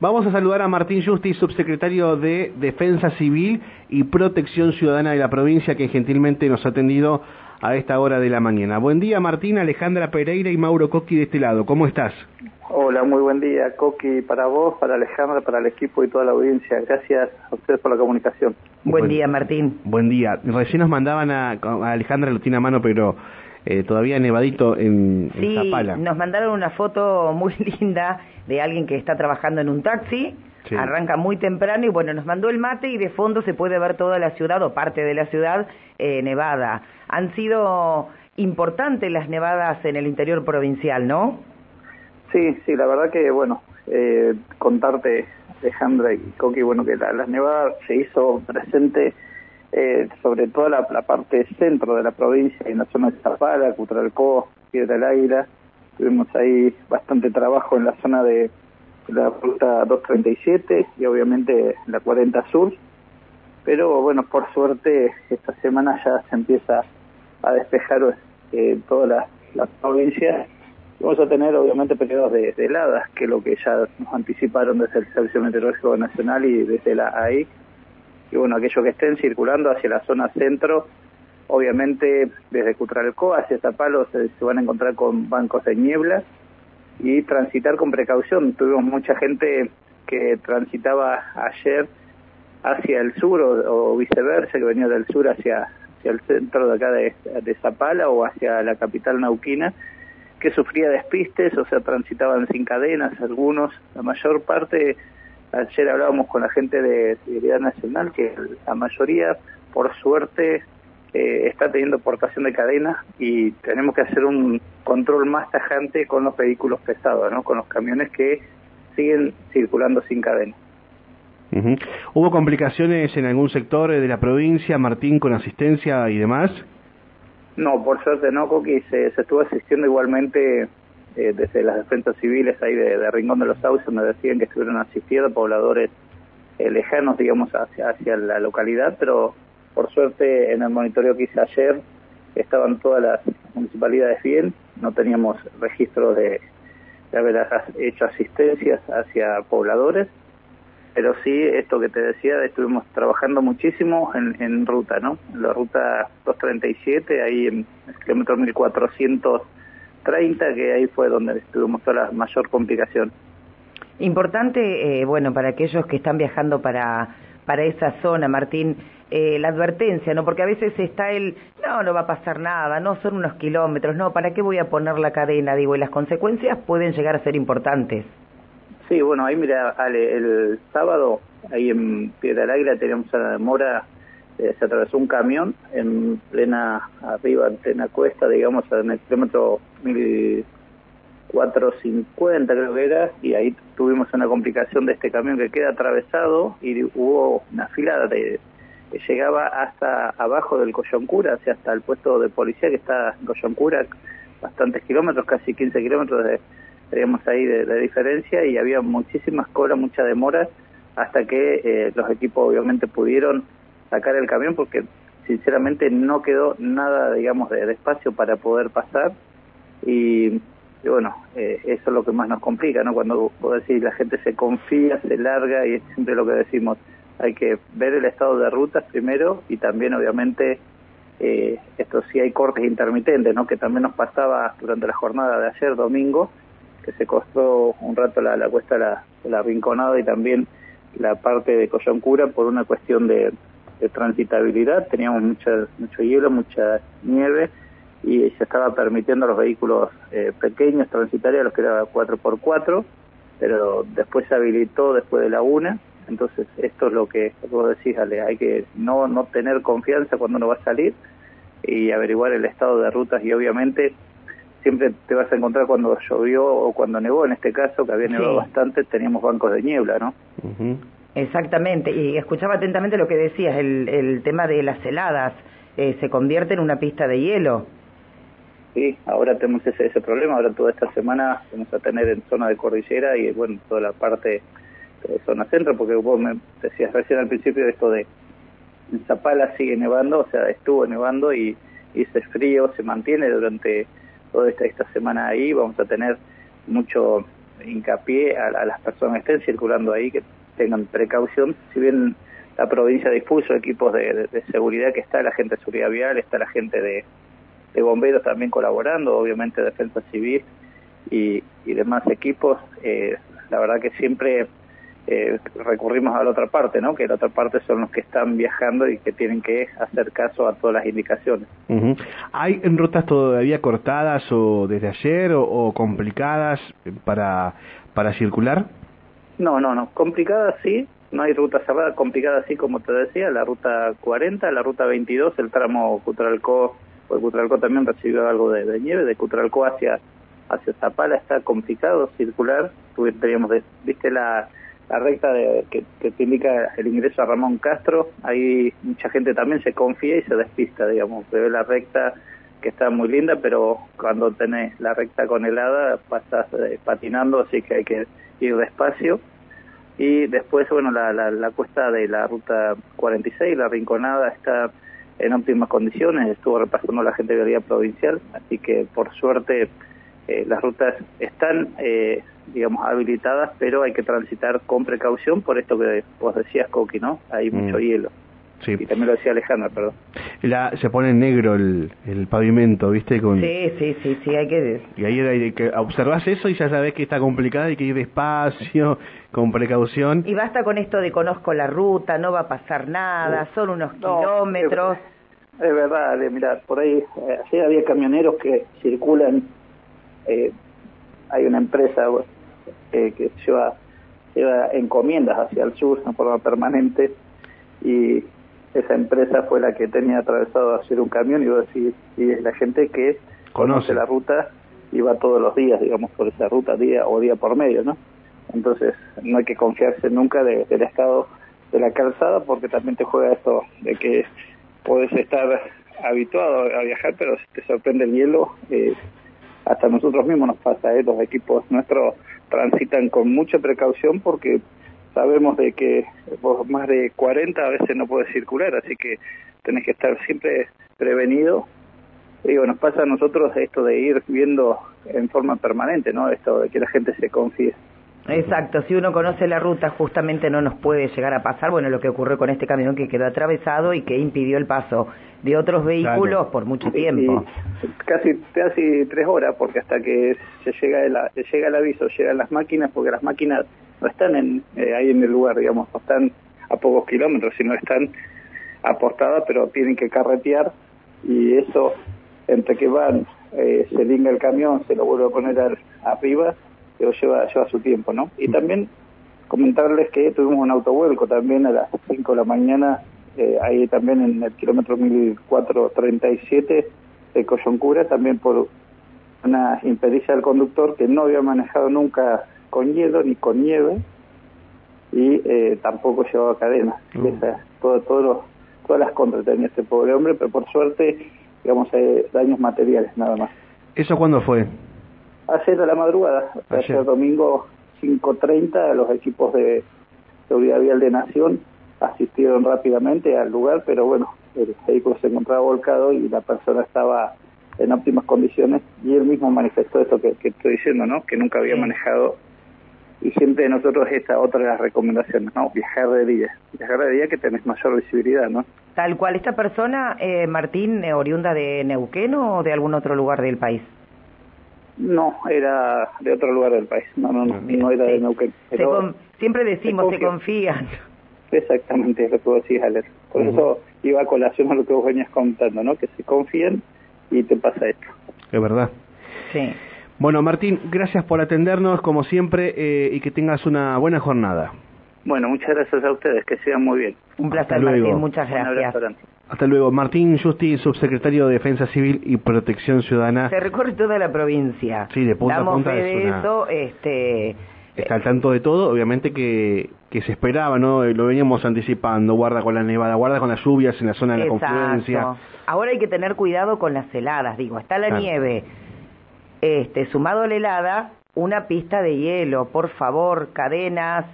Vamos a saludar a Martín Justi, subsecretario de Defensa Civil y Protección Ciudadana de la provincia, que gentilmente nos ha atendido a esta hora de la mañana. Buen día, Martín, Alejandra Pereira y Mauro Coqui de este lado. ¿Cómo estás? Hola, muy buen día, Coqui, para vos, para Alejandra, para el equipo y toda la audiencia. Gracias a ustedes por la comunicación. Buen, día, Martín. Buen día. Recién nos mandaban a, Alejandra, lo tiene a mano, pero eh, todavía nevadito en, sí, nos mandaron una foto muy linda de alguien que está trabajando en un taxi, arranca muy temprano y bueno, nos mandó el mate y de fondo se puede ver toda la ciudad o parte de la ciudad eh, nevada. Han sido importantes las nevadas en el interior provincial, ¿no? Sí, sí, la verdad que bueno, eh, contarte Alejandra y Coqui, bueno, que la, las nevadas se hizo presente eh, sobre todo la, la, parte centro de la provincia, en la zona de Zapala, Cutralcó, Piedra del Águila. Tuvimos ahí bastante trabajo en la zona de la ruta 237 y obviamente la 40 Sur. Pero bueno, por suerte esta semana ya se empieza a despejar eh, las, las provincias. Vamos a tener obviamente periodos de, de, heladas, que es lo que ya nos anticiparon desde el Servicio Meteorológico Nacional y desde la AIC y bueno, aquellos que estén circulando hacia la zona centro, obviamente desde Cutralcó hacia Zapalo se, van a encontrar con bancos de niebla y transitar con precaución. Tuvimos mucha gente que transitaba ayer hacia el sur o, viceversa, que venía del sur hacia, hacia el centro de acá de, de Zapala o hacia la capital nauquina, que sufría despistes, o sea, transitaban sin cadenas algunos, la mayor parte Ayer hablábamos con la gente de Seguridad Nacional que la mayoría, por suerte, eh, está teniendo portación de cadena y tenemos que hacer un control más tajante con los vehículos pesados, ¿no? con los camiones que siguen circulando sin cadena. ¿Hubo complicaciones en algún sector de la provincia, Martín, con asistencia y demás? No, por suerte no, Coqui, se, se estuvo asistiendo igualmente eh, desde las defensas civiles ahí de, Rincón de los Sauces me decían que estuvieron asistiendo pobladores eh, lejanos, digamos, hacia, hacia la localidad, pero por suerte en el monitoreo que hice ayer estaban todas las municipalidades bien, no teníamos registro de, de haber hecho asistencias hacia pobladores, pero sí, esto que te decía, estuvimos trabajando muchísimo en, en ruta, ¿no? En la ruta 237, ahí en el kilómetro 1400 30, que ahí fue donde tuvimos toda la mayor complicación. Importante, eh, bueno, para aquellos que están viajando para, para esa zona, Martín, eh, la advertencia, ¿no? Porque a veces está el, no, no va a pasar nada, no son unos kilómetros, no, ¿para qué voy a poner la cadena? Digo, y las consecuencias pueden llegar a ser importantes. Sí, bueno, ahí mira, Ale, el sábado, ahí en Piedra del Águila tenemos una demora eh, se atravesó un camión en plena, arriba, en plena cuesta, digamos, en el kilómetro 1450 creo que era, y ahí tuvimos una complicación de este camión que queda atravesado y hubo una fila de, que llegaba hasta abajo del Coyoncura, sea, hasta el puesto de policía que está en Coyoncura, bastantes kilómetros, casi 15 kilómetros de, digamos, ahí de, diferencia, y había muchísimas colas, mucha demora, hasta que eh, los equipos obviamente pudieron sacar el camión porque sinceramente no quedó nada, digamos, de, espacio para poder pasar y, bueno, eh, eso es lo que más nos complica, ¿no? Cuando vos decís la gente se confía, se larga y es siempre lo que decimos, hay que ver el estado de rutas primero y también obviamente eh, esto sí hay cortes intermitentes, ¿no? Que también nos pasaba durante la jornada de ayer, domingo, que se costó un rato la, la cuesta la, rinconada y también la parte de Coyoncura por una cuestión de, de transitabilidad, teníamos mucha, mucho hielo, mucha nieve y se estaba permitiendo a los vehículos eh, pequeños transitar a los que era 4x4, pero después se habilitó después de la una, entonces esto es lo que vos decís, Ale, hay que no, no tener confianza cuando uno va a salir y averiguar el estado de rutas y obviamente siempre te vas a encontrar cuando llovió o cuando nevó, en este caso que había nevado bastante, teníamos bancos de niebla, ¿no? Exactamente, y escuchaba atentamente lo que decías, el, el tema de las heladas, eh, se convierte en una pista de hielo. Sí, ahora tenemos ese, ese problema, ahora toda esta semana vamos a tener en zona de cordillera y bueno, toda la parte de zona centro, porque vos me decías recién al principio esto de Zapala sigue nevando, o sea, estuvo nevando y, y ese frío se mantiene durante toda esta, esta semana ahí, vamos a tener mucho hincapié a, las personas que estén circulando ahí que tengan precaución. Si bien la provincia dispuso equipos de, seguridad que está la gente de seguridad vial, está la gente de, bomberos también colaborando, obviamente defensa civil y, demás equipos, eh, la verdad que siempre eh, recurrimos a la otra parte, ¿no? Que la otra parte son los que están viajando y que tienen que hacer caso a todas las indicaciones. ¿Hay rutas todavía cortadas o desde ayer o, complicadas para, para circular? No, no, no. Complicadas sí. No hay ruta cerrada, complicada sí, como te decía, la ruta 40, la ruta 22, el tramo Cutralcó, pues Cutralcó también recibió algo de, nieve, de Cutralcó hacia hacia Zapala está complicado circular. Teníamos, viste la la recta de, que, te indica el ingreso a Ramón Castro, ahí mucha gente también se confía y se despista, digamos, ve la recta que está muy linda, pero cuando tenés la recta con helada pasas eh, patinando, así que hay que ir despacio. Y después, bueno, la, la, la cuesta de la ruta 46, la Rinconada, está en óptimas condiciones, estuvo repasando la gente de vía provincial, así que por suerte eh, las rutas están, eh, digamos, habilitadas, pero hay que transitar con precaución por esto que vos decías, Coqui, ¿no? Hay mucho mm. hielo. Sí. Y también lo decía Alejandra, perdón. La, se pone en negro el, el pavimento, ¿viste? Con... Sí, sí, sí, sí, hay que... Y ahí hay que observas eso y ya sabes que está complicada, hay que ir despacio, con precaución. Y basta con esto de conozco la ruta, no va a pasar nada, son unos kilómetros. Es, verdad, mira, por ahí, eh, había camioneros que circulan eh, hay una empresa eh, que lleva, lleva encomiendas hacia el sur de forma permanente y esa empresa fue la que tenía atravesado hacer un camión y vos decís, y es la gente que conoce. la ruta y va todos los días, digamos, por esa ruta, día o día por medio, ¿no? Entonces, no hay que confiarse nunca del estado de la calzada porque también te juega esto de que puedes estar habituado a viajar, pero si te sorprende el hielo, eh, hasta nosotros mismos nos pasa, ¿eh? los equipos nuestros transitan con mucha precaución porque sabemos de que más de 40 a veces no puedes circular, así que tenés que estar siempre prevenido. Digo, nos pasa a nosotros esto de ir viendo en forma permanente, ¿no? Esto de que la gente se confíe. Exacto, si uno conoce la ruta justamente no nos puede llegar a pasar, bueno, lo que ocurrió con este camión que quedó atravesado y que impidió el paso de otros vehículos por mucho tiempo. casi casi tres horas, porque hasta que se llega el, llega el aviso, llegan las máquinas, porque las máquinas no están en, eh, ahí en el lugar, digamos, no están a pocos kilómetros, sino están apostadas, pero tienen que carretear y eso, entre que van, eh, se linga el camión, se lo vuelve a poner arriba, pero lleva, lleva su tiempo, ¿no? Y también comentarles que tuvimos un autovuelco también a las 5 de la mañana, eh, ahí también en el kilómetro 1437 de Coyoncura, también por una impericia del conductor que no había manejado nunca con hielo ni con nieve y eh, tampoco llevaba cadena. Mm. todo, todo todas las contras tenía este pobre hombre, pero por suerte, digamos, hay daños materiales nada más. ¿Eso cuándo fue? Ayer a la madrugada, ayer, domingo 5.30, los equipos de seguridad vial de Nación asistieron rápidamente al lugar, pero bueno, el vehículo se encontraba volcado y la persona estaba en óptimas condiciones y él mismo manifestó esto que, estoy diciendo, ¿no? Que nunca había manejado y siempre nosotros esta otra de las recomendaciones, ¿no? Viajar de día, viajar de día que tenés mayor visibilidad, ¿no? Tal cual, ¿esta persona, eh, Martín, eh, oriunda de Neuquén o de algún otro lugar del país? No, era de otro lugar del país. No, no, no, ah, no era de Neuquén. siempre decimos, se, confían. Exactamente, es lo que vos decís, Alex. Por eso iba a colación a lo que vos venías contando, ¿no? Que se confíen y te pasa esto. Es verdad. Sí. Bueno, Martín, gracias por atendernos, como siempre, eh, y que tengas una buena jornada. Bueno, muchas gracias a ustedes, que sigan muy bien. Un placer, Martín, muchas gracias. Hasta luego. Martín Justi, subsecretario de Defensa Civil y Protección Ciudadana. Se recorre toda la provincia. Sí, de punta a punta. de eso, este... Está al tanto de todo, obviamente que, que se esperaba, ¿no? Lo veníamos anticipando, guarda con la nevada, guarda con las lluvias en la zona de la confluencia. Ahora hay que tener cuidado con las heladas, digo, está la nieve, este, sumado a la helada, una pista de hielo, por favor, cadenas,